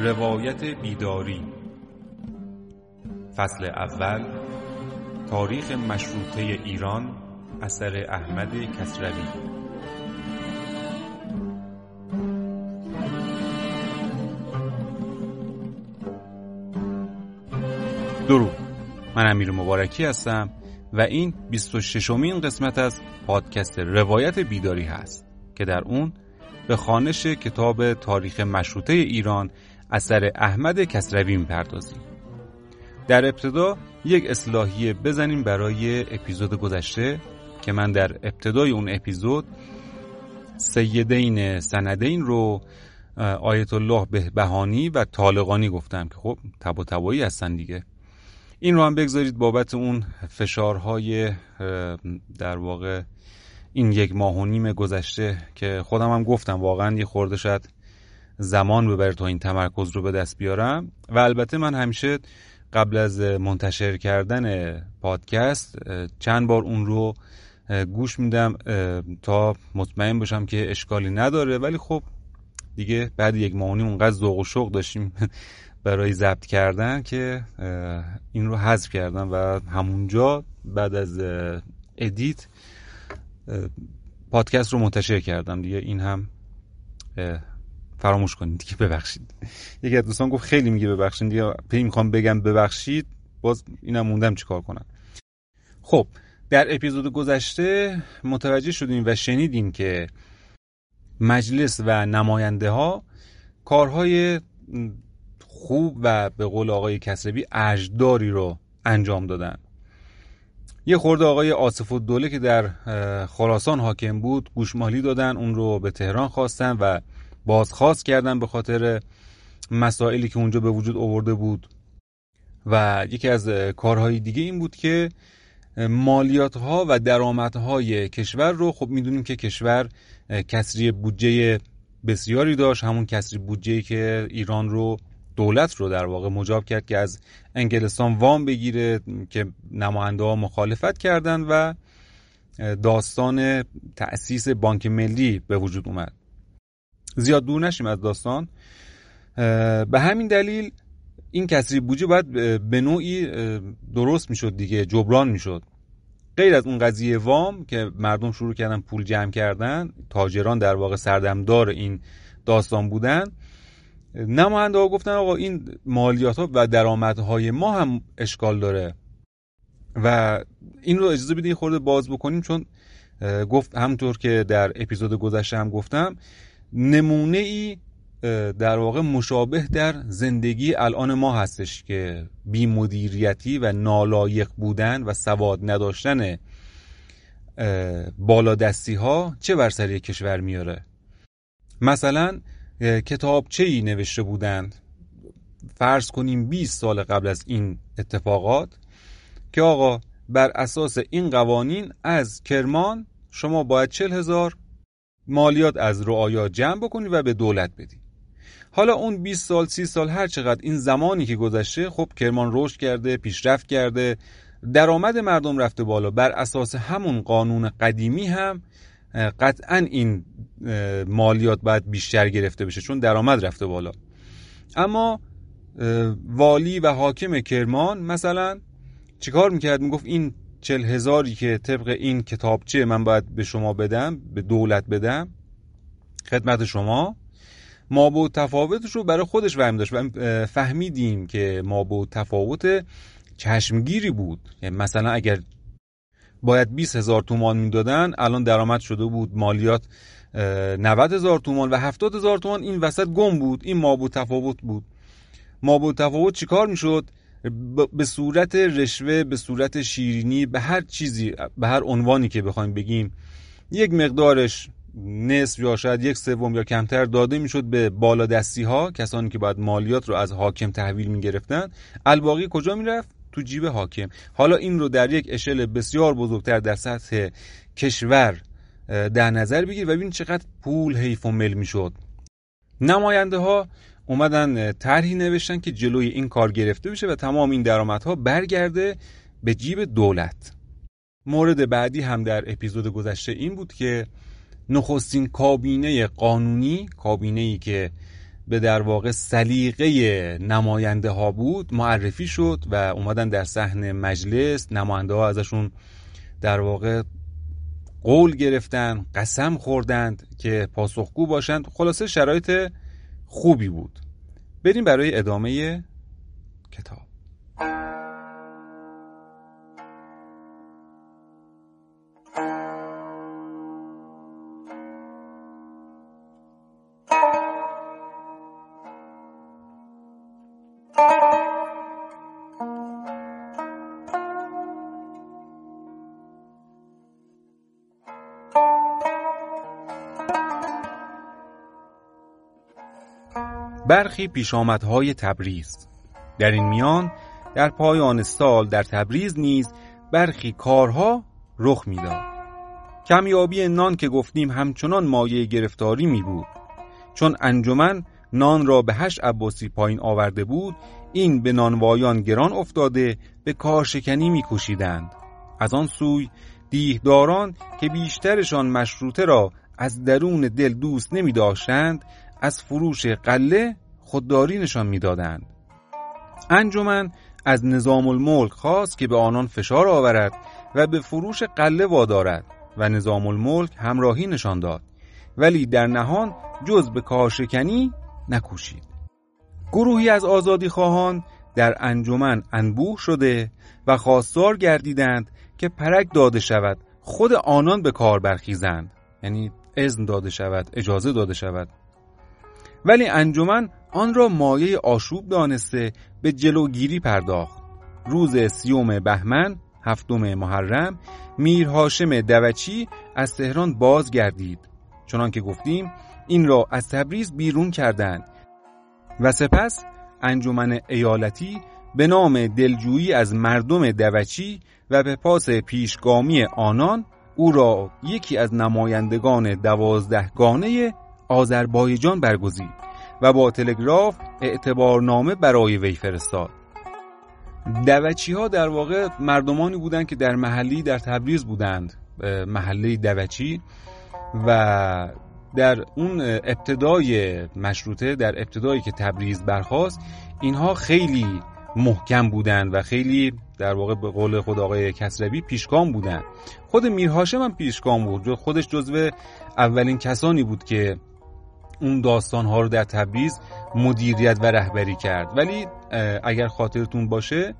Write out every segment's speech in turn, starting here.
روایت بیداری. فصل اول تاریخ مشروطه ایران اثر احمد کسروی. درود. من امیر مبارکی هستم و این 26 مین قسمت از پادکست روایت بیداری هست که در اون به خانش کتاب تاریخ مشروطه ایران اثر احمد کسروی می‌پردازیم. در ابتدا یک اصلاحیه بزنیم برای اپیزود گذشته که من در ابتدای اون اپیزود سیدین سندین رو آیت الله بهانی و طالقانی گفتم که خب تب و تبایی هستن دیگه. این رو هم بگذارید بابت اون فشارهای در واقع این یک ماه و نیم گذشته که خودم هم گفتم واقعا یه خورده شد زمان ببره تا این تمرکز رو به دست بیارم. و البته من همیشه قبل از منتشر کردن پادکست چند بار اون رو گوش میدم تا مطمئن باشم که اشکالی نداره. ولی خب دیگه بعد یک ماهونی اونقدر ذوق و شوق داشتیم برای ضبط کردن که این رو حذف کردم. و همونجا بعد از edit پادکست رو منتشر کردم دیگه. این هم فراموش کنید دیگه ببخشید. یکی از دوستان گفت خیلی میگه ببخشید. دیگه پی می‌خوام بگم ببخشید باز اینم موندم چیکار کنم. خب در اپیزود گذشته متوجه شدیم و شنیدیم که مجلس و نماینده ها کارهای خوب و به قول آقای کسروی اجداری رو انجام دادن. یه خورده آقای آصف الدوله که در خراسان حاکم بود گوشمالی دادن اون رو به تهران خواستن و بازخواست کردن به خاطر مسائلی که اونجا به وجود آورده بود. و یکی از کارهای دیگه این بود که مالیات ها و درآمدهای کشور رو خب می‌دونیم که کشور کسری بودجه بسیاری داشت. همون کسری بودجه که ایران رو دولت رو در واقع مجاب کرد که از انگلستان وام بگیره که نماینده ها مخالفت کردن و داستان تأسیس بانک ملی به وجود اومد. زیاد دور نشیم از داستان. به همین دلیل این کسری بودجه باید به نوعی درست می‌شد دیگه جبران می‌شد. غیر از اون قضیه وام که مردم شروع کردن پول جمع کردن تاجران در واقع سردمدار این داستان بودن نماینده ها گفتن آقا این مالیات ها و درآمدهای ما هم اشکال داره. و این رو اجازه بدید خورده باز بکنیم چون گفت همطور که در اپیزود گذشته هم گفتم نمونه ای در واقع مشابه در زندگی الان ما هستش که بی مدیریتی و نالایق بودن و سواد نداشتن بالادستی ها چه بر سر کشور میاره؟ مثلا کتابچه ای نوشته بودند. فرض کنیم 20 سال قبل از این اتفاقات که آقا بر اساس این قوانین از کرمان شما باید چل هزار مالیات از رعایا جمع بکنی و به دولت بدی. حالا اون 20 سال 30 سال هر چقدر این زمانی که گذشته خب کرمان رشد کرده پیشرفت کرده درآمد مردم رفته بالا. بر اساس همون قانون قدیمی هم قطعا این مالیات باید بیشتر گرفته بشه چون درآمد رفته بالا. اما والی و حاکم کرمان مثلا چیکار می‌کرد؟ می‌گفت این چل هزاری که طبق این کتابچه من باید به شما بدم به دولت بدم خدمت شما ما با تفاوتش رو برای خودش وهم داشت و فهمیدیم که ما با تفاوت چشمگیری بود. یعنی مثلا اگر باید 20 هزار تومان می‌دادن الان درآمد شده بود مالیات 90 هزار تومان و 70 هزار تومان. این وسط گم بود این ما بود تفاوت بود. ما بود تفاوت چیکار می‌شد؟ به صورت رشوه به صورت شیرینی به هر چیزی به هر عنوانی که بخوایم بگیم. یک مقدارش نصف یا شاید یک سوم یا کمتر داده می‌شد به بالادستی ها کسانی که باید مالیات رو از حاکم تحویل می‌گرفتن. الباقی کجا می‌رفت؟ تو جیب حاکم. حالا این رو در یک اشل بسیار بزرگتر در سطح کشور در نظر بگیر و ببین چقدر پول حیف و مل می‌شد. نماینده ها اومدن طرحی نوشتن که جلوی این کار گرفته بشه و تمام این درآمدها برگرده به جیب دولت. مورد بعدی هم در اپیزود گذشته این بود که نخستین کابینه قانونی کابینه ای که به در واقع سلیقه نماینده ها بود معرفی شد و اومدن در صحن مجلس نماینده ها ازشون در واقع قول گرفتن قسم خوردند که پاسخگو باشند. خلاصه شرایط خوبی بود. بریم برای ادامه کتاب. برخی پیشامدهای تبریز. در این میان در پایان سال در تبریز نیز برخی کارها رخ می‌داد. کمیابی نان که گفتیم همچنان مایه گرفتاری می بود چون انجمن نان را به هشت عباسی پایین آورده بود این به نانوایان گران افتاده به کارشکنی می کشیدند. از آن سوی دیهداران که بیشترشان مشروطه را از درون دل دوست نمی داشتند از فروش قله خودداری نشان می‌دادند. انجمن از نظام الملک خواست که به آنان فشار آورد و به فروش قله وادارد و نظام الملک همراهی نشان داد. ولی در نهان جز به کارشکنی نکوشید. گروهی از آزادی خواهان در انجمن انبوه شده و خواستار گردیدند که پرک داده شود خود آنان به کار برخیزند. یعنی اذن داده شود اجازه داده شود. ولی انجمن آن را مایه آشوب دانسته به جلوگیری پرداخت. روز سیوم بهمن هفتم محرم میر هاشم دوچی از تهران باز گردید چنان که گفتیم این را از تبریز بیرون کردند. و سپس انجمن ایالتی به نام دلجویی از مردم دوچی و به پاس پیشگامی آنان او را یکی از نمایندگان دوازدهگانه آذربایجان برگزید. و با تلگراف اعتبارنامه برای وی فرستاد. دوچی ها در واقع مردمانی بودند که در محلی در تبریز بودند محله دوچی و در اون ابتدای مشروطه در ابتدایی که تبریز برخواست اینها خیلی محکم بودند و خیلی در واقع به قول خود آقای کسروی پیشگام بودند. خود میرهاشم هم پیشگام بود خودش جزو اولین کسانی بود که اون داستان ها رو در تبریز مدیریت و رهبری کرد. ولی اگر خاطرتون باشه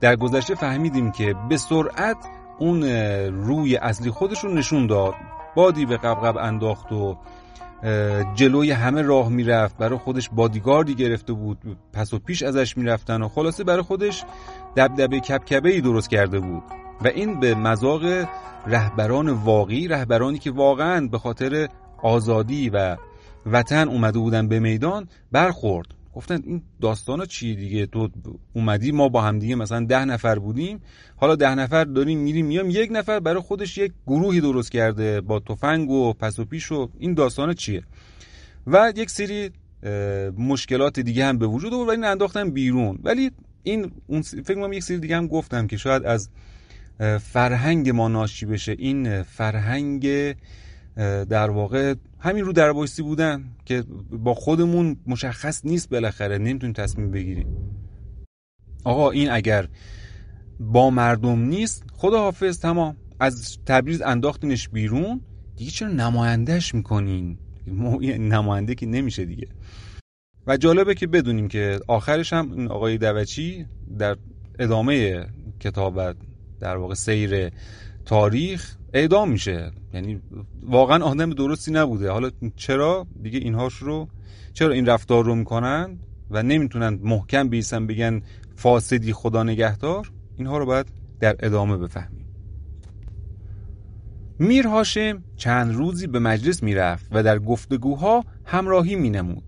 در گذشته فهمیدیم که به سرعت اون روی اصلی خودش رو نشون داد. بادی به قبقب انداخت و جلوی همه راه می‌رفت. برای خودش بادیگاردی گرفته بود. پس و پیش ازش می‌رفتن و خلاصه برای خودش دبدبه کبکبه ای درست کرده بود. و این به مذاق رهبران واقعی رهبرانی که واقعا به خاطر آزادی و وطن اومده بودن به میدان برخورد. گفتن این داستانا چیه دیگه؟ تو اومدی ما با هم دیگه مثلا ده نفر بودیم. حالا ده نفر داریم میریم میام یک نفر برای خودش یک گروهی درست کرده با تفنگ و پس و پیش و این داستانا چیه؟ و یک سری مشکلات دیگه هم به وجود آورد و این انداختن بیرون. ولی این اون فکر کنم یک سری دیگه هم گفتم که شاید از فرهنگ ما ناشی بشه. این فرهنگ در واقع همین رو در بودن که با خودمون مشخص نیست بالاخره نمی‌تونیم تصمیم بگیریم. آقا این اگر با مردم نیست خدا حافظ تمام. از تبریز انداختینش بیرون. دیگه چرا نمایندهش می‌کنین؟ نماینده که نمیشه دیگه. و جالبه که بدونیم که آخرش هم آقای دوچی در ادامه کتاب در واقع سیر تاریخ اعدام میشه. یعنی واقعا آدم درستی نبوده. حالا چرا؟ دیگه اینهاش رو چرا این رفتار رو می‌کنن و نمی‌تونن محکم بیسن بگن فاسدی خدا نگهدار؟ اینها رو باید در ادامه بفهمیم. میر هاشم چند روزی به مجلس می‌رفت و در گفتگوها همراهی مینمود.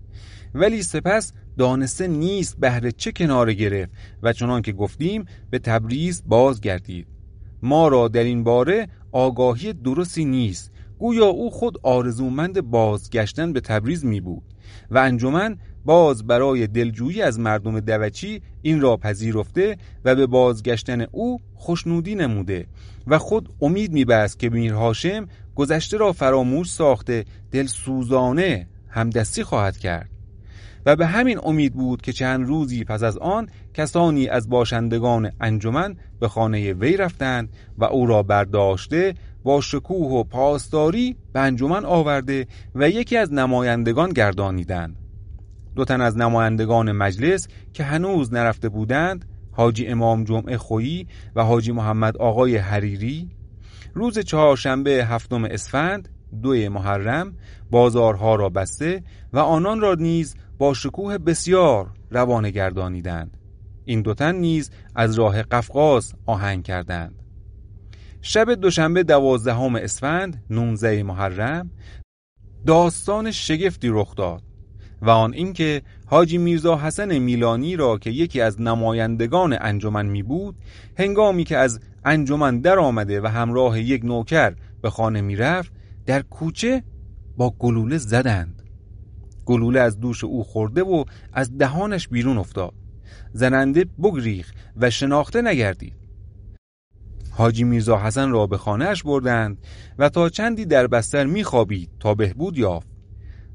ولی سپس دانسته نیست بهره چه کناره گرفت و چنان که گفتیم به تبریز بازگردید. ما را در این باره آگاهی درستی نیست. گویا او خود آرزومند بازگشتن به تبریز می بود و انجمن باز برای دلجویی از مردم دوچی این را پذیرفته و به بازگشتن او خوشنودی نموده و خود امید میبست که میر هاشم گذشته را فراموش ساخته دل سوزانه همدستی خواهد کرد. و به همین امید بود که چند روزی پس از آن کسانی از باشندگان انجمن به خانه وی رفتند و او را برداشته با شکوه و پاسداری به انجمن آورده و یکی از نمایندگان گردانیدند. دو تن از نمایندگان مجلس که هنوز نرفته بودند حاجی امام جمعه خویی و حاجی محمد آقای حریری روز چهارشنبه هفتم اسفند دوی محرم بازارها را بسته و آنان را نیز با شکوه بسیار روانه گردانیدند. این دو تن نیز از راه قفقاز آهنگ کردند. شب دوشنبه دوازدهم اسفند 19 محرم داستان شگفتی رخ داد و آن اینکه حاجی میرزا حسن میلانی را که یکی از نمایندگان انجمن می بود هنگامی که از انجمن در آمده و همراه یک نوکر به خانه می رفت در کوچه با گلوله زدند. گلوله از دوش او خورده و از دهانش بیرون افتاد. زننده بگریخ و شناخته نگردید. حاجی میرزا حسن را به خانهش بردند و تا چندی در بستر میخوابید تا بهبود یافت.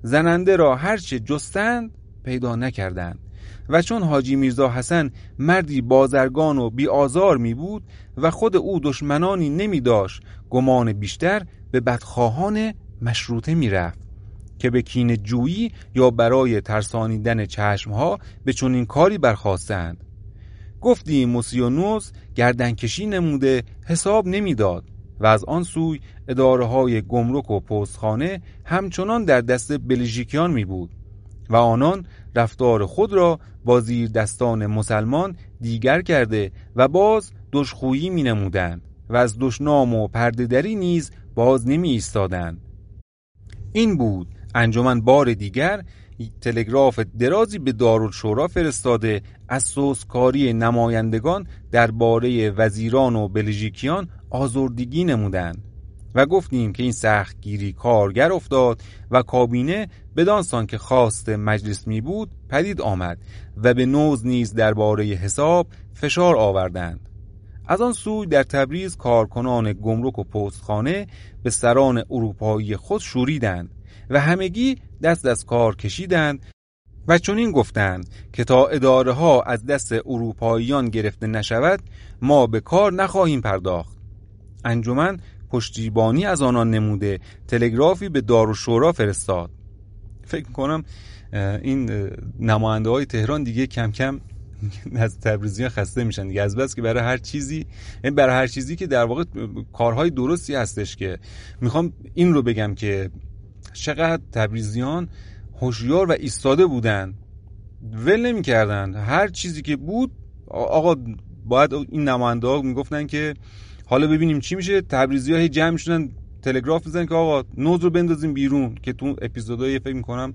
زننده را هرچه جستند پیدا نکردند و چون حاجی میرزا حسن مردی بازرگان و بی آزار می بود و خود او دشمنانی نمی داشت گمان بیشتر به بدخواهان مشروطه می رفت که به کین جویی یا برای ترسانیدن چشمها به چنین کاری برخواستند. گفتی موسیونوس گردنکشی نموده حساب نمی‌داد و از آن سوی اداره های گمرک و پستخانه همچنان در دست بلژیکیان می بود و آنان رفتار خود را با زیر دستان مسلمان دیگر کرده و باز دشخویی می نمودند و از دشنام و پردهدری نیز باز نمی ایستادند این بود انجمن بار دیگر تلگراف درازی به دارالشورا فرستاده. از سوسکاری نمایندگان درباره وزیران و بلژیکیان آزردگی نمودند و گفتیم که این سختگیری کارگر افتاد و کابینه بدانسان که خواست مجلس می بود پدید آمد و به نوز نیز درباره حساب فشار آوردند. از آن سوی در تبریز کارکنان گمرک و پستخانه به سران اروپایی خود شوریدند. و همگی دست از کار کشیدند و چنین گفتند که تا اداره ها از دست اروپاییان گرفته نشود ما به کار نخواهیم پرداخت. انجمن پشتیبانی از آنان نموده تلگرافی به دار و شورا فرستاد. فکر کنم این نماینده های تهران دیگه کم کم از تبریزی خسته میشن دیگه. از بس که برای هر چیزی یعنی برای هر چیزی که در واقع کارهای درستی هستش که می‌خوام این رو بگم که چقدر تبریزیان هوشیار و ایستاده بودن. ول نمی‌کردن. هر چیزی که بود آقا باید این نماینده ها می‌گفتن که حالا ببینیم چی میشه. تبریزی ها جمع شدن تلگراف بزنن که آقا نوز رو بندازیم بیرون که تو اپیزودهای فکر می‌کنم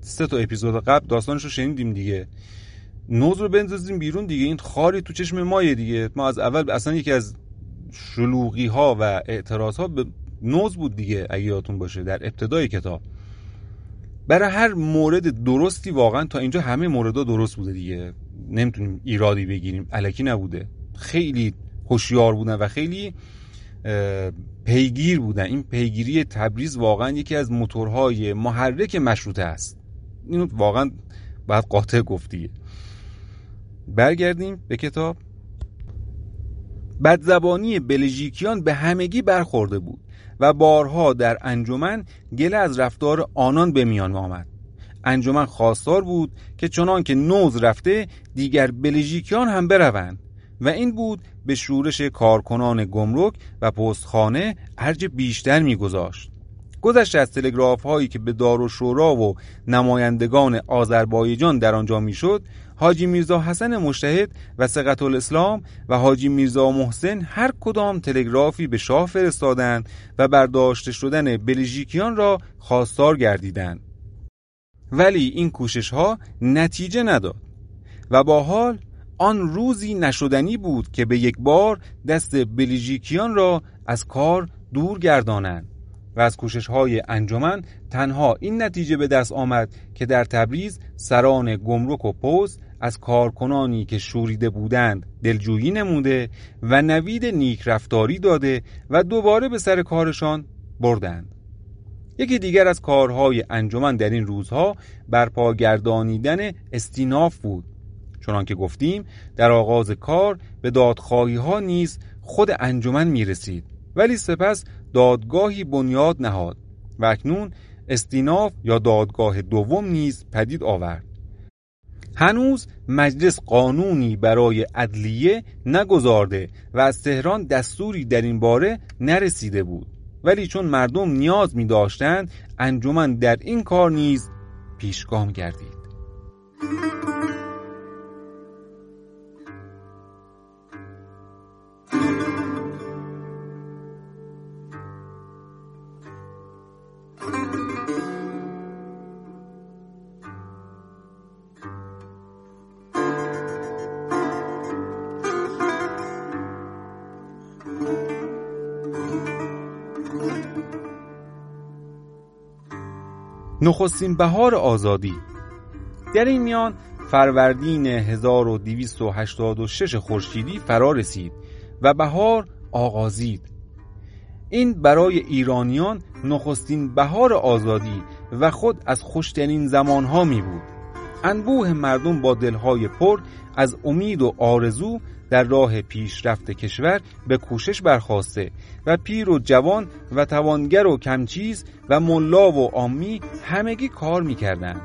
سه تا اپیزود قبل داستانش رو شنیدیم دیگه. نوز رو بندازیم بیرون دیگه. این خاری تو چشم مایه دیگه. ما از اول اصلا یکی از شلوغی ها و اعتراض ها به نوز بود دیگه اگه یادتون باشه در ابتدای کتاب. برای هر مورد درستی واقعا تا اینجا همه موردها درست بوده دیگه. نمی‌تونیم ایرادی بگیریم. علکی نبوده. خیلی هوشیار بودن و خیلی پیگیر بودن. این پیگیری تبریز واقعا یکی از موتورهای محرک مشروطه است. اینو واقعا باید قاطع گفتیه برگردیم به کتاب. بدزبانی بلژیکیان به همگی برخورده بود. و بارها در انجمن گله از رفتار آنان به میان آمد. انجمن خواستار بود که چنان که نوز رفته دیگر بلژیکیان هم بروند و این بود به شورش کارکنان گمرک و پستخانه ارج بیشتر میگذاشت. گذشت از تلگراف هایی که به دار و شورا و نمایندگان آذربایجان در آنجا می‌شد حاجی میرزا حسن مشتهد و سقط الاسلام و حاجی میرزا محسن هر کدام تلگرافی به شاه فرستادند و برداشته شدن بلژیکیان را خواستار گردیدند. ولی این کوشش ها نتیجه نداد و با حال آن روزی نشدنی بود که به یک بار دست بلژیکیان را از کار دور گردانند. و از کوشش های انجمن تنها این نتیجه به دست آمد که در تبریز سران گمرک و پست از کارکنانی که شوریده بودند دلجویی نموده و نوید نیک رفتاری داده و دوباره به سر کارشان بردند. یکی دیگر از کارهای انجمن در این روزها برپا گردانیدن استیناف بود. چنانکه گفتیم در آغاز کار به دادخواهی ها نیز خود انجمن می رسید ولی سپس دادگاهی بنیاد نهاد و اکنون استیناف یا دادگاه دوم نیز پدید آورد. هنوز مجلس قانونی برای عدلیه نگذارده و از تهران دستوری در این باره نرسیده بود. ولی چون مردم نیاز می داشتند انجمن در این کار نیز پیشگام گردید. نخستین بهار آزادی. در این میان فروردین 1286 خورشیدی فرا رسید و بهار آغازید. این برای ایرانیان نخستین بهار آزادی و خود از خوشترین زمانها می بود انبوه مردم با دلهای پر از امید و آرزو در راه پیشرفت کشور به کوشش برخواسته و پیر و جوان و توانگر و کمچیز و ملا و آمی همگی کار می‌کردند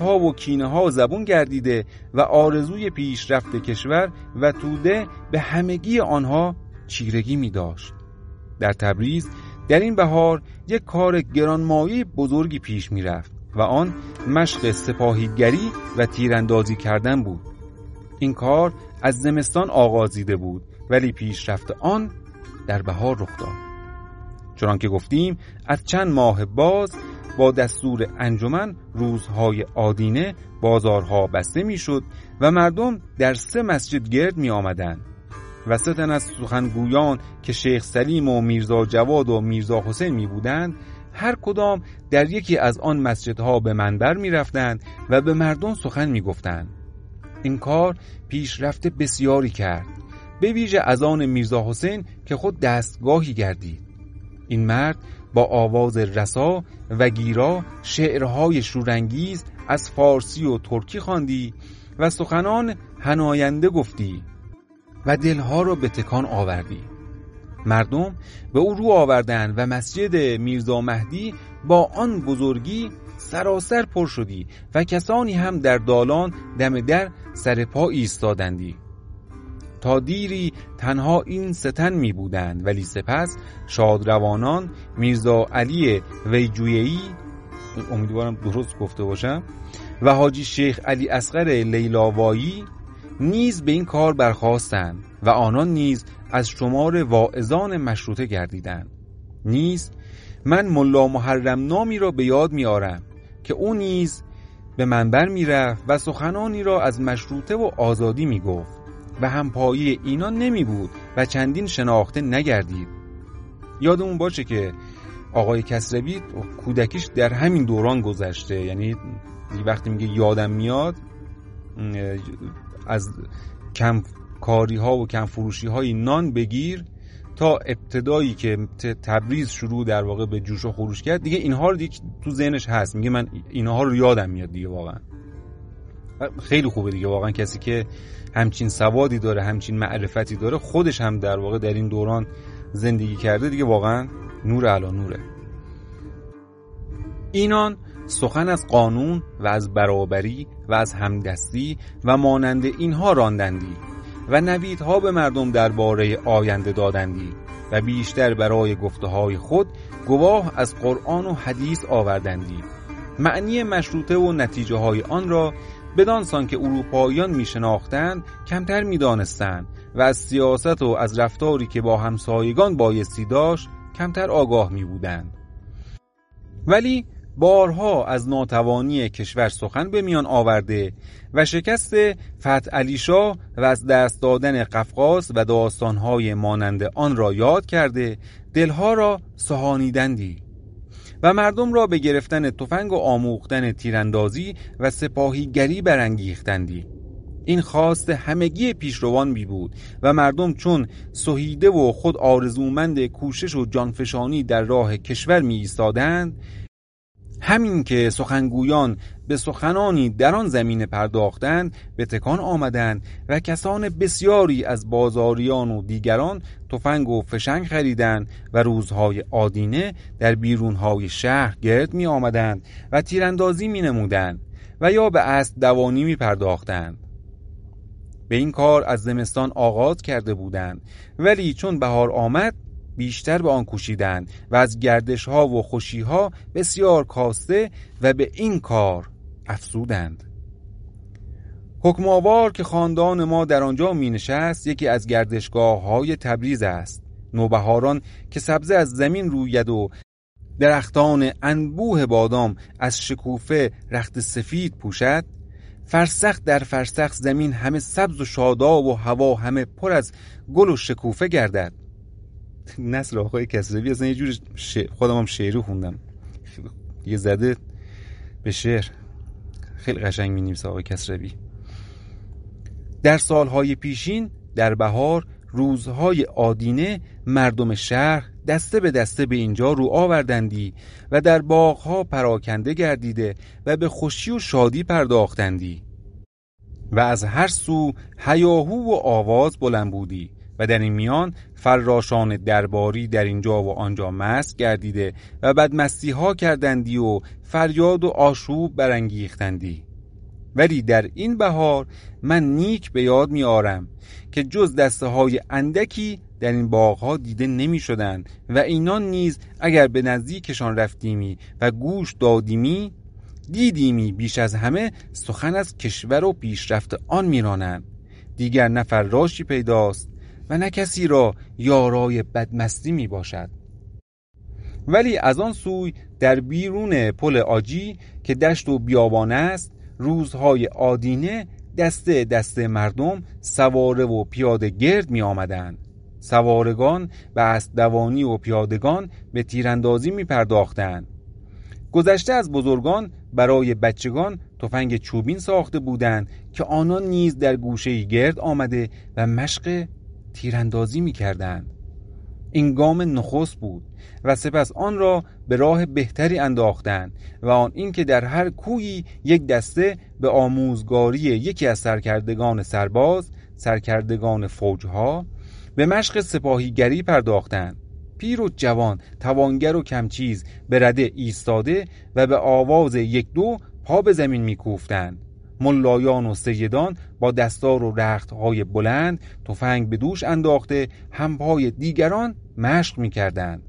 ها و کینه ها زبون گردیده و آرزوی پیشرفت کشور و توده به همگی آنها چیرگی می داشت. در تبریز در این بهار یک کار گرانمایه بزرگی پیش می رفت و آن مشق سپاهیگری و تیراندازی کردن بود این کار از زمستان آغازیده بود ولی پیشرفت آن در بهار رخ داد. چنان که گفتیم از چند ماه باز با دستور انجمن روزهای آدینه بازارها بسته می‌شد و مردم در سه مسجد گرد می آمدن و سه از سخنگویان که شیخ سلیم و میرزا جواد و میرزا حسین می بودند هر کدام در یکی از آن مسجدها به منبر می رفتند و به مردم سخن می گفتند این کار پیشرفت بسیاری کرد به ویژه از آن میرزا حسین که خود دستگاهی گردید. این مرد با آواز رسا و گیرا شعرهای شورانگیز از فارسی و ترکی خواندی و سخنان هناینده گفتی و دلها را به تکان آوردی. مردم به او رو آوردند و مسجد میرزا مهدی با آن بزرگی سراسر پر شدی و کسانی هم در دالان دم در سر پا ایستادندی. تا دیری تنها این ستن می بودند ولی سپس شادروانان میرزا علی ویجویی امیدوارم درست گفته باشم و حاجی شیخ علی اصغر لیلاوایی نیز به این کار برخواستند و آنان نیز از شمار واعظان مشروطه گردیدند. نیز من ملا محرم نامی را به یاد میارم که او نیز به منبر می‌رفت و سخنانی را از مشروطه و آزادی می‌گفت و همپایی اینا نمی بود و چندین شناخته نگردید. یادمون باشه که آقای کسروی کودکیش در همین دوران گذشته. یعنی وقتی میگه یادم میاد از کم کاری ها و کم فروشی های نان بگیر تا ابتدایی که تبریز شروع در واقع به جوش و خروش کرد دیگه اینها رو دیگه تو ذهنش هست. میگه من اینها رو یادم میاد دیگه واقعا. خیلی خوبه دیگه واقعا کسی که همچین سوادی داره همچین معرفتی داره خودش هم در واقع در این دوران زندگی کرده دیگه واقعا نور علا نوره. اینان سخن از قانون و از برابری و از همدستی و مانند اینها راندندی. و نویدها به مردم درباره آینده دادندی و بیشتر برای گفته های خود گواه از قرآن و حدیث آوردندی. معنی مشروطه و نتیجه های آن را بدانسان که اروپاییان می شناختند کمتر می دانستند و از سیاست و از رفتاری که با همسایگان بایستی داشت کمتر آگاه می بودند ولی بارها از ناتوانی کشور سخن به میان آورده و شکست فتح علی و از دست دادن قفقاز و داستانهای مانند آن را یاد کرده دلها را سهانیدندی. و مردم را به گرفتن تفنگ و آموختن تیراندازی و سپاهیگری برانگیختندی. این خواست همگی پیشروان بی بود و مردم چون سهیده و خود آرزومند کوشش و جانفشانی در راه کشور می ایستادند همین که سخنگویان به سخنانی در آن زمین پرداختند به تکان آمدند و کسان بسیاری از بازاریان و دیگران تفنگ و فشنگ خریدند و روزهای آدینه در بیرونهای شهر گرد می آمدند و تیراندازی می نمودند و یا به اسب دوانی می پرداختند به این کار از زمستان آغاز کرده بودند ولی چون بهار آمد بیشتر به آن کوشیدند و از گردش ها و خوشی ها بسیار کاسته و به این کار افسودند حکم آوار که خاندان ما در آنجا می نشست یکی از گردشگاه های تبریز است. نوبهاران که سبزه از زمین روید و درختان انبوه بادام از شکوفه رخت سفید پوشد فرسخ در فرسخ زمین همه سبز و شادا و هوا همه پر از گل و شکوفه گردد. نسل آقای کسروی اصلا یه جور ش... خودم هم شعری خوندم. یه زده به شعر. خیلی قشنگ می نویسه آقای کسروی. در سالهای پیشین در بهار روزهای آدینه مردم شهر دسته به دسته به اینجا رو آوردندی و در باغها پراکنده گردیده و به خوشی و شادی پرداختندی. و از هر سو هیاهو و آواز بلند بودی. و در این میان فراشان درباری در اینجا و آنجا مست گردیده و بدمستی ها کردندی و فریاد و آشوب برانگیختندی. ولی در این بهار من نیک به یاد می آرم که جز دسته های اندکی در این باغها دیده نمی شدن و اینان نیز اگر به نزدیکشان رفتیمی و گوش دادیمی دیدیمی بیش از همه سخن از کشور و پیشرفت آن میرانند. دیگر نه فراشی پیداست و نه کسی را یارای بدمستی می باشد ولی از آن سوی در بیرون پل آجی که دشت و بیابان است روزهای آدینه دسته دسته مردم سواره و پیاده گرد می آمدند سوارگان و اسب دوانی و پیادگان به تیراندازی می پرداختند گذشته از بزرگان برای بچگان تفنگ چوبین ساخته بودند که آنان نیز در گوشه گرد آمده و مشق تیراندازی می کردند. این گام نخست بود و سپس آن را به راه بهتری انداختند و آن اینکه در هر کویی یک دسته به آموزگاری یکی از سرکردگان سرباز سرکردگان فوجها به مشق سپاهیگری پرداختند پیر و جوان توانگر و کمچیز به رده ایستاده و به آواز یک دو پا به زمین میکوفتند ملایان و سیدان با دستار و رختهای بلند تفنگ به دوش انداخته هم پای دیگران مشق می‌کردند.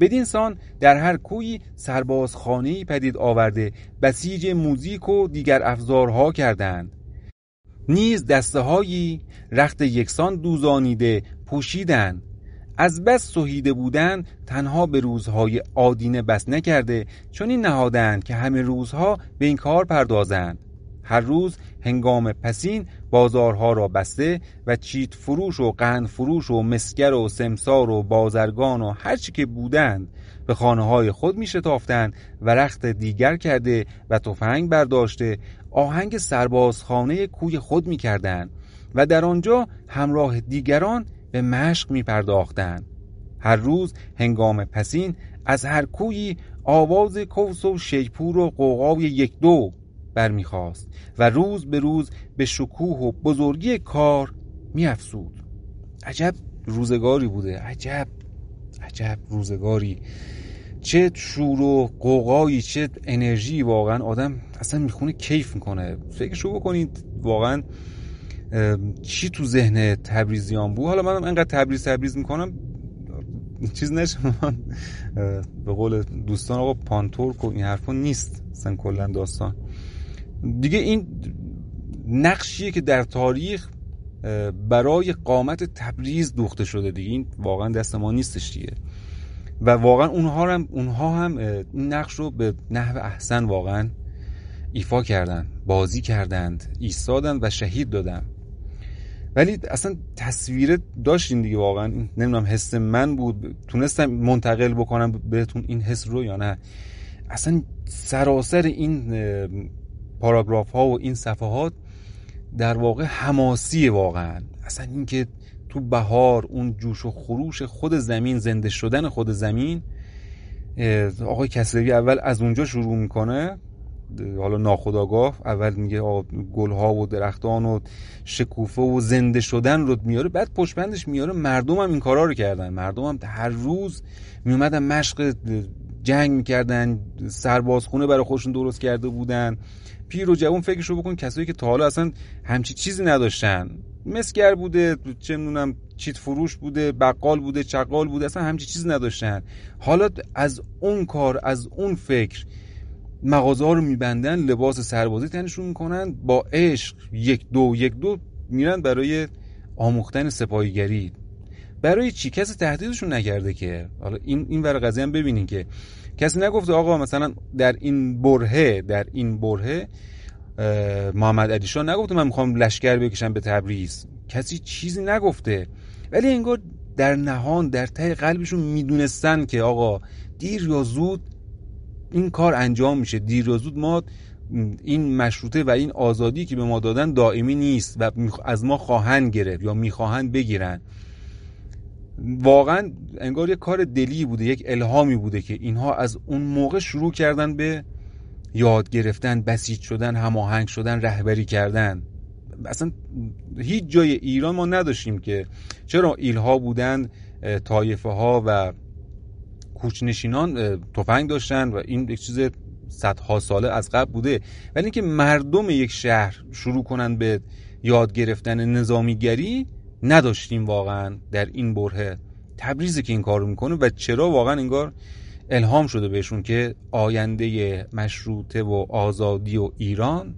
بدین سان در هر کوی سربازخانه‌ای پدید آورده بسیج موزیک و دیگر افزارها کردند. نیز دسته هایی رخت یکسان دوزانیده پوشیدند. از بس سهیده بودن تنها به روزهای آدینه بس نکرده چون این نهادند که همه روزها به این کار پردازند. هر روز هنگام پسین بازارها را بسته و چیت فروش و قند فروش و مسگر و سمسار و بازرگان و هرچی که بودند به خانه های خود می شتافتند و رخت دیگر کرده و تفنگ برداشته آهنگ سربازخانه کوی خود می کردند و در آنجا همراه دیگران به مشق می پرداختند هر روز هنگام پسین از هر کویی آواز کوس و شیپور و قوقای یک دو برمیخواست و روز به روز به شکوه و بزرگی کار میافزود. عجب روزگاری بوده عجب عجب روزگاری. چه شور و قوقایی چه انرژی. واقعا آدم اصلا می‌خونه کیف می‌کنه. فکرشو بکنید واقعا چی تو ذهن تبریزیان بود؟ حالا من انقدر تبریز تبریز می‌کنم. چیز نشه من به قول دوستان آقا پانتورک و این حرفا نیست. اصلا کلا داستان. دیگه این نقشیه که در تاریخ برای قامت تبریز دوخته شده دیگه. این واقعا دست ما نیستش دیگه. و واقعا اونها هم اونها هم این نقش رو به نحو احسن واقعا ایفا کردن بازی کردند ایستادن و شهید دادن. ولی اصلا تصویر داشتین دیگه واقعا. نمی‌دونم حس من بود. تونستم منتقل بکنم بهتون این حس رو یا نه. اصلا سراسر این پاراگراف ها و این صفحات در واقع حماسی واقعا. اصلا اینکه تو بهار اون جوش و خروش خود زمین زنده شدن خود زمین آقای کسروی اول از اونجا شروع می‌کنه. حالا ناخداگاه اول میگه گلها و درختان و شکوفه و زنده شدن رو میاره بعد پشپندش میاره. مردم هم این کارا رو کردن. مردم هم هر روز میومدن مشق جنگ می‌کردن سربازخونه برای خودشون درست کرده بودن. پیر و جوون فکرشو بکن کسایی که تا حالا اصلا همچی چیزی نداشتن. مسگر بوده چه می‌دونم چیت فروش بوده بقال بوده چقال بوده اصلا همچی چیزی نداشتن. حالا از اون کار از اون فکر مغازه ها رو میبندن لباس سربازی تنشون می‌کنن با عشق یک دو یک دو میرن برای آموختن سپاهیگری. برای چی؟ کسی تهدیدشون نکرده که. حالا این این ور قضیه هم ببینین که کسی نگفته آقا مثلا در این برهه در این برهه محمد علی شاه نگفته من می‌خوام لشکر بکشم به تبریز. کسی چیزی نگفته. ولی انگار در نهان در ته قلبشون می‌دونستن که آقا دیر یا زود این کار انجام میشه. دیر یا زود ما این مشروطه و این آزادی که به ما دادن دائمی نیست و از ما خواهند گرفت یا می‌خواهند بگیرن. واقعا انگار یک کار دلی بوده یک الهامی بوده که اینها از اون موقع شروع کردن به یاد گرفتن بسیج شدن هماهنگ شدن رهبری کردن. اصلا هیچ جای ایران ما نداشتیم که چرا ایلها بودن طایفه ها و کوچنشینان تفنگ داشتن و این یک چیز صدها ساله از قبل بوده. ولی اینکه مردم یک شهر شروع کنن به یاد گرفتن نظامیگری نداشتیم واقعا در این بره تبریزی که این کار رو می‌کنه و چرا واقعا انگار الهام شده بهشون که آینده مشروطه و آزادی و ایران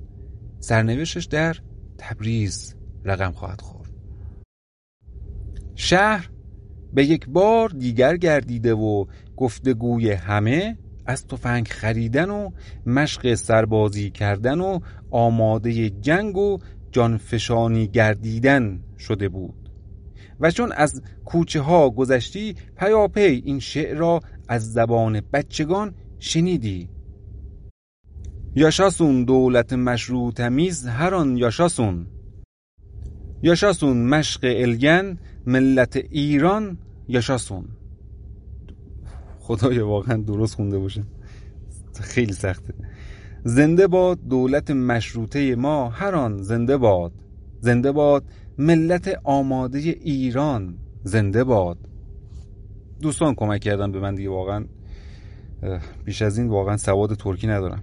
سرنوشتش در تبریز رقم خواهد خورد. شهر به یک بار دیگر گردیده و گفتگوی همه از تفنگ خریدن و مشق سربازی کردن و آماده جنگ و جانفشانی گردیدن شده بود. و چون از کوچه ها گذشتی پیاپی این شعر را از زبان بچگان شنیدی. یاشاسون دولت مشروط میز هر آن یاشاسون. یاشاسون مشق الگن ملت ایران یاشاسون. خدای واقعا درست خونده باشه خیلی سخته. زنده باد دولت مشروطه ما هر آن زنده باد. زنده باد ملت آماده ایران. زنده باد. دوستان کمک کردن به من دیگه واقعا بیش از این واقعا سواد ترکی ندارم.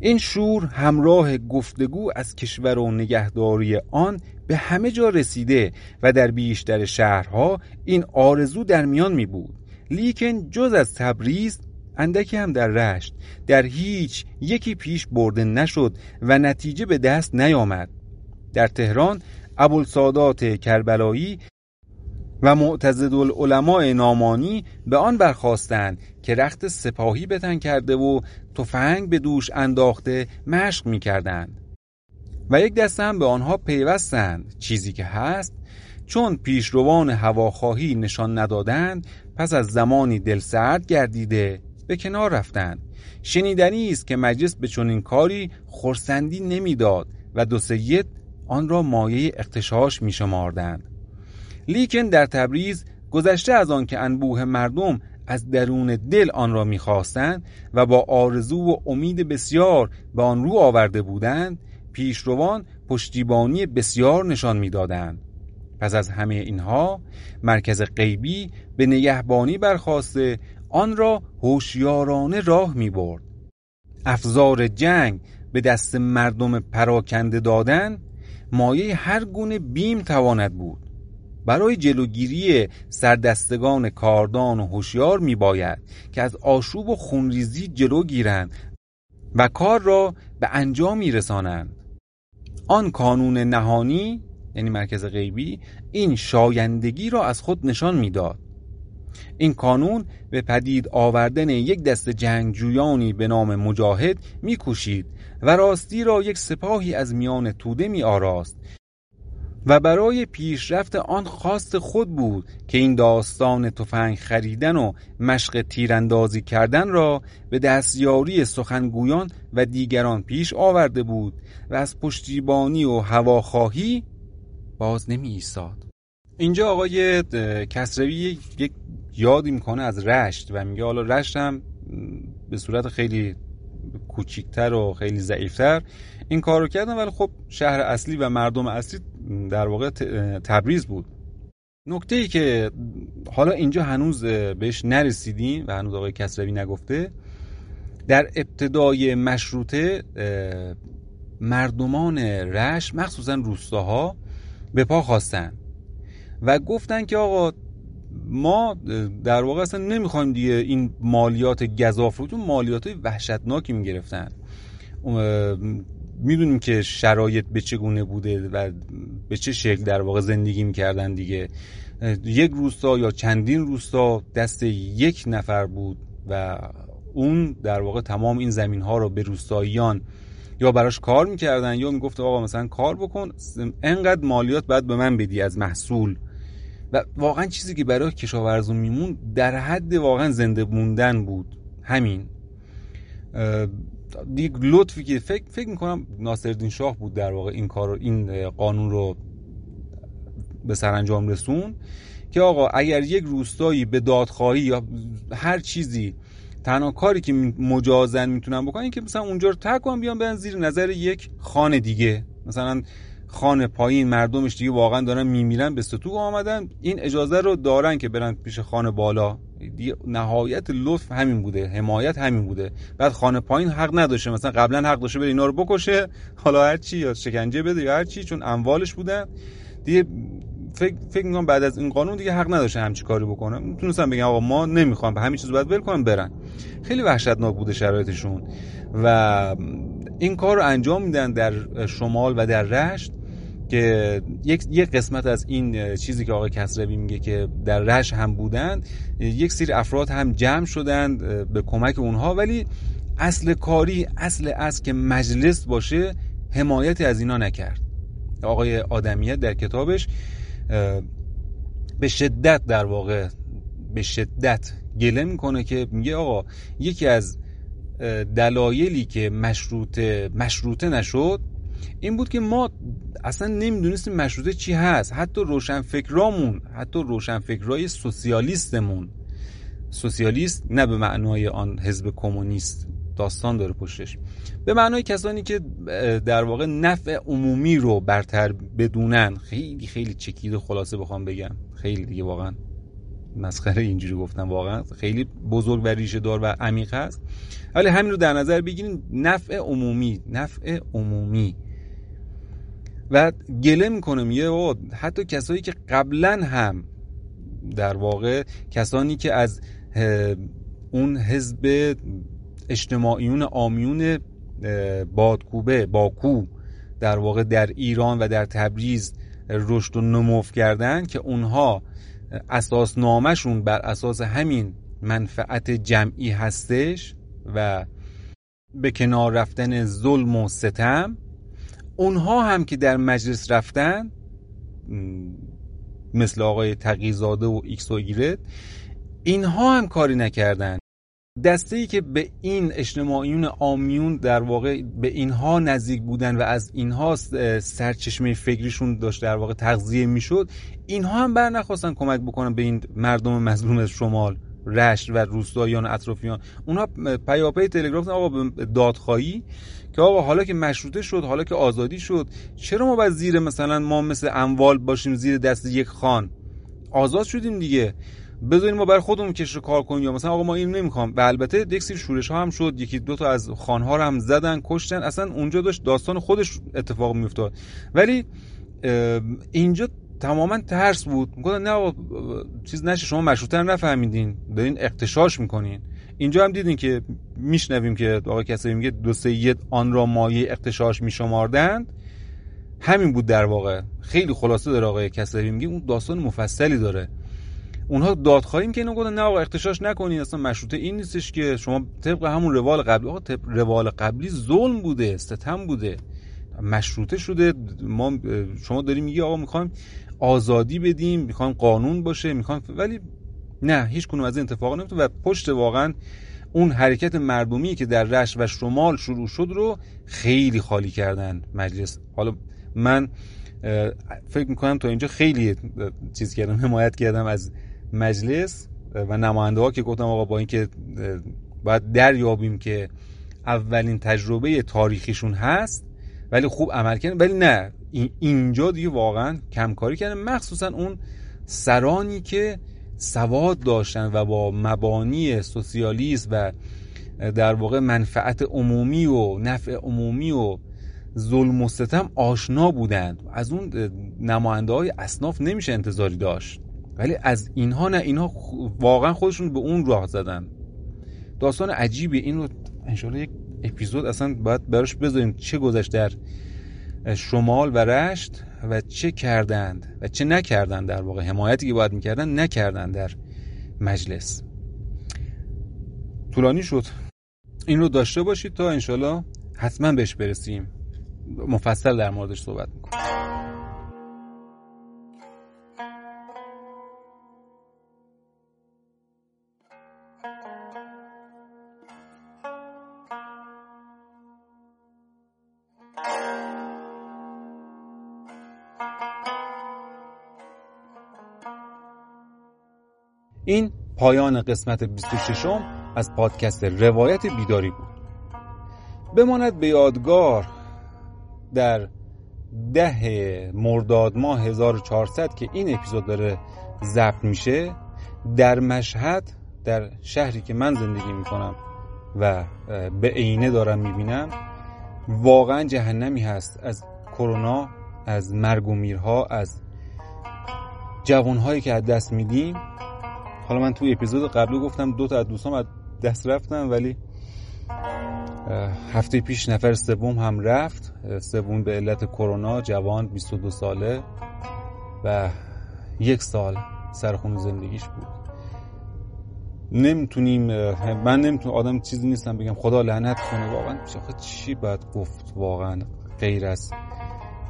این شور همراه گفتگو از کشور و نگهداری آن به همه جا رسیده و در بیشتر شهرها این آرزو در میان می بود. لیکن جز از تبریز اندکی هم در رشت در هیچ یکی پیش برده نشد و نتیجه به دست نیامد. در تهران ابوالسادات کربلایی و معتزد العلماء نامانی به آن برخواستند که رخت سپاهی بتن کرده و تفنگ به دوش انداخته مشق می کردند و یک دسته هم به آنها پیوستند. چیزی که هست چون پیشروان هواخواهی نشان ندادند پس از زمانی دلسرد گردیده. به کنار رفتند. شنیدنی است که مجلس به چنین کاری خورسندی نمی‌داد و دو سید آن را مایه اختشاش می شماردند لیکن در تبریز گذشته از آن که انبوه مردم از درون دل آن را می‌خواستند و با آرزو و امید بسیار به آن رو آورده بودند پیشروان پشتیبانی بسیار نشان می‌دادند. پس از همه اینها مرکز غیبی به نگهبانی برخواسته آن را هوشیارانه راه می برد. افزار جنگ به دست مردم پراکنده دادن مایه هر گونه بیم تواند بود. برای جلوگیری سردستگان کاردان و هوشیار میباید که از آشوب و خونریزی جلو گیرند و کار را به انجام میرسانند آن کانون نهانی یعنی مرکز غیبی این شایندگی را از خود نشان می‌داد. این کانون به پدید آوردن یک دست جنگجویانی به نام مجاهد میکوشید و راستی را یک سپاهی از میان توده می آراست و برای پیشرفت آن خواست خود بود که این داستان تفنگ خریدن و مشق تیراندازی کردن را به دستیاری سخنگویان و دیگران پیش آورده بود و از پشتیبانی و هواخواهی باز نمی ایستاد اینجا آقای کسروی یک یادی می‌کنه از رشت و میگه حالا رشت هم به صورت خیلی کوچیکتر و خیلی ضعیفتر این کار رو کردن ولی خب شهر اصلی و مردم اصلی در واقع تبریز بود. نکته ای که حالا اینجا هنوز بهش نرسیدیم و هنوز آقای کسروی نگفته در ابتدای مشروطه مردمان رشت مخصوصا روستاها به پا خواستن و گفتن که آقا ما در واقع اصلا نمی‌خوایم دیگه این مالیات گذاف رو مالیات وحشتناکی می‌گرفتن. می‌دونیم که شرایط به چگونه بوده و به چه شکل در واقع زندگی می‌کردن دیگه. یک روستا یا چندین روستا دست یک نفر بود و اون در واقع تمام این زمین ها رو به روستاییان یا براش کار می‌کردن یا می‌گفت آقا مثلا کار بکن انقدر مالیات باید به من بدی از محصول. و واقعا چیزی که برای کشاورزون میمون در حد واقعا زنده موندن بود. همین. دیگه لطفی که فکر, فکر می‌کنم ناصرالدین شاه بود در واقع این کار این قانون رو به سرانجام رسون که آقا اگر یک روستایی به دادخواهی یا هر چیزی تنها کاری که مجازن می‌تونن بکنن که مثلا اونجا رو ترک کنن بیان زیر نظر یک خانه دیگه. مثلا خانه پایین مردمش دیگه واقعا دارن میمیرن به ستوق آمدن. این اجازه رو دارن که برن پیش خانه بالا. نهایت لطف همین بوده حمایت همین بوده. بعد خانه پایین حق نداشته مثلا قبلا حق داشته بره اینا رو بکشه. حالا هر چی یا شکنجه بده یا هر چی چون اموالش بودن. دیگه فکر فکر می‌کنم بعد از این قانون دیگه حق نداشته همچی کاری بکنه. می‌تونستم بگم آقا ما نمی‌خوام به همین چیز باید ول کنم برن. خیلی وحشتناک بوده شرایطشون. و این کار رو انجام میدن در شمال و در رشت. که یک یک قسمت از این چیزی که آقای کسروی میگه که در رش هم بودن یک سری افراد هم جمع شدند به کمک اونها. ولی اصل کاری اصل از که مجلس باشه حمایتی از اینا نکرد. آقای آدمیت در کتابش به شدت در واقع به شدت گله می‌کنه که میگه آقا یکی از دلایلی که مشروطه مشروطه نشد این بود که ما اصلا نمی‌دونستیم مشروطه چی هست. حتی روشنفکرامون حتی روشنفکرای سوسیالیستمون سوسیالیست نه به معنای آن حزب کمونیست داستان داره پشتش. به معنای کسانی که در واقع نفع عمومی رو برتر بدونن. خیلی خیلی چکید و خلاصه بخوام بگم. خیلی دیگه واقعا مسخره اینجوری گفتم واقعا. خیلی بزرگ و ریشه دار و عمیق هست. ولی همین رو در نظر بگیرین نفع عمومی نفع عمومی. و گله می‌کنه میگه حتی کسایی که قبلا هم در واقع کسانی که از اون حزب اجتماعیون آمیون بادکوبه باکو در واقع در ایران و در تبریز رشد و نموف کردن که اونها اساس نامشون بر اساس همین منفعت جمعی هستش و به کنار رفتن ظلم و ستم اونها هم که در مجلس رفتن مثل آقای تقیزاده و ایکس و ایگرگ اینها هم کاری نکردن. دسته ای که به این اجتماعیون عامیون در واقع به اینها نزدیک بودن و از اینها سرچشمه فکریشون داشت در واقع تغذیه می‌شد اینها هم بر نخاستن کمک بکنن به این مردم مظلوم شمال رشت و روستاییان اطرافیان. اونها پیاپی تلگراف آقا دادخواهی که آقا حالا که مشروطه شد حالا که آزادی شد چرا ما باید زیر مثلا ما مثل اموال باشیم زیر دست یک خان؟ آزاد شدیم دیگه. بذاریم ما بر خودمون کش کار کنیم یا مثلا آقا ما این نمی‌خوام. و البته یک سری شورش ها هم شد یکی دو تا از خانها رو هم زدن کشتن. اصلا اونجا داشت داستان خودش اتفاق میافتاد. ولی اینجا تماما ترس بود. گفتن نه چیز نشه شما مشروطه نفهمیدین. دارین اقتشاش می‌کنین. اینجا هم دیدین که میشنویم که آقای کسایی میگه دو سید آن را مایه اقتشاش میشماردند. همین بود در واقع. خیلی خلاصه داره آقای کسایی میگه اون داستان مفصلی داره. اونها دادخواهیم که اینو گفتن نه آقا اختشاش نکنین اصلا مشروطه این نیستش که شما طبق همون روال قبلی آقا طبق روال قبلی ظلم بوده ستم بوده. مشروطه شده. ما شما داریم میگی آقا می‌خوایم آزادی بدیم می‌خوایم قانون باشه می‌خوایم ولی نه هیچ کنون از این اتفاقا نمیفته و پشت واقعا اون حرکت مردمی که در رشت و شمال شروع شد رو خیلی خالی کردن مجلس. حالا من فکر می‌کنم تا اینجا خیلی چیز کردم حمایت کردم از مجلس و نماینده ها که گفتم آقا با اینکه باید دریابیم که اولین تجربه تاریخیشون هست ولی خوب عمل کردن. ولی نه اینجا دیگه واقعا کمکاری کردن. مخصوصا اون سرانی که سواد داشتن و با مبانی سوسیالیسم و در واقع منفعت عمومی و نفع عمومی و ظلم و ستم آشنا بودند. از اون نماینده های اصناف نمیشه انتظاری داشت. ولی از اینها نه اینها واقعا خودشون به اون راه زدن. داستان عجیبی. این رو انشالله یک اپیزود اصلا باید براش بذاریم. چه گذشت در شمال و رشت و چه کردند و چه نکردند در واقع؟ حمایتی که باید می‌کردن نکردند در مجلس. طولانی شد. این رو داشته باشید تا انشالله حتما بهش برسیم. مفصل در موردش صحبت می‌کنم. پایان قسمت 26 از پادکست روایت بیداری بود. بماند به یادگار در ده مرداد ماه 1400 که این اپیزود داره ضبط میشه در مشهد در شهری که من زندگی می‌کنم و به عینه دارم می‌بینم واقعا جهنمی هست از کرونا از مرگ و میرها از جوانهایی که از دست میدیم. حالا من توی اپیزود قبلی گفتم دو تا از دوستام از دست رفتم ولی هفته پیش نفر سوم هم رفت. سوم به علت کرونا جوان 22 ساله و یک سال سرخون زندگیش بود. نمی‌تونیم من نمی‌تونم آدم چیزی نیستم بگم. خدا لعنت کنه واقعا. چی باید گفت؟ واقعا غیر از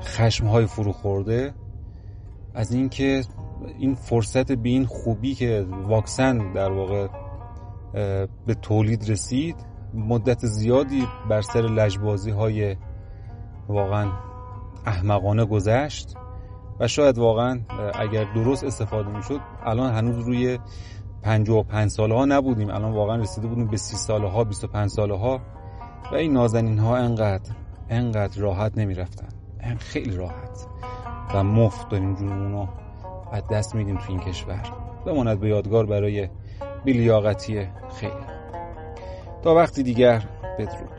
خشم های فرو خورده از اینکه این فرصت به این خوبی که واکسن در واقع به تولید رسید مدت زیادی بر سر لجبازی های واقعا احمقانه گذشت و شاید واقعا اگر درست استفاده می شد الان هنوز روی 55 ساله ها نبودیم. الان واقعا رسیده بودیم به 30 ساله ها 25 ساله ها و این نازنین ها انقدر انقدر راحت نمی رفتن خیلی راحت و مفت داریم جونمون رو از دست میدیم تو این کشور. بماند به یادگار برای بیلیاقتی خیلی تا وقتی دیگر بدرود.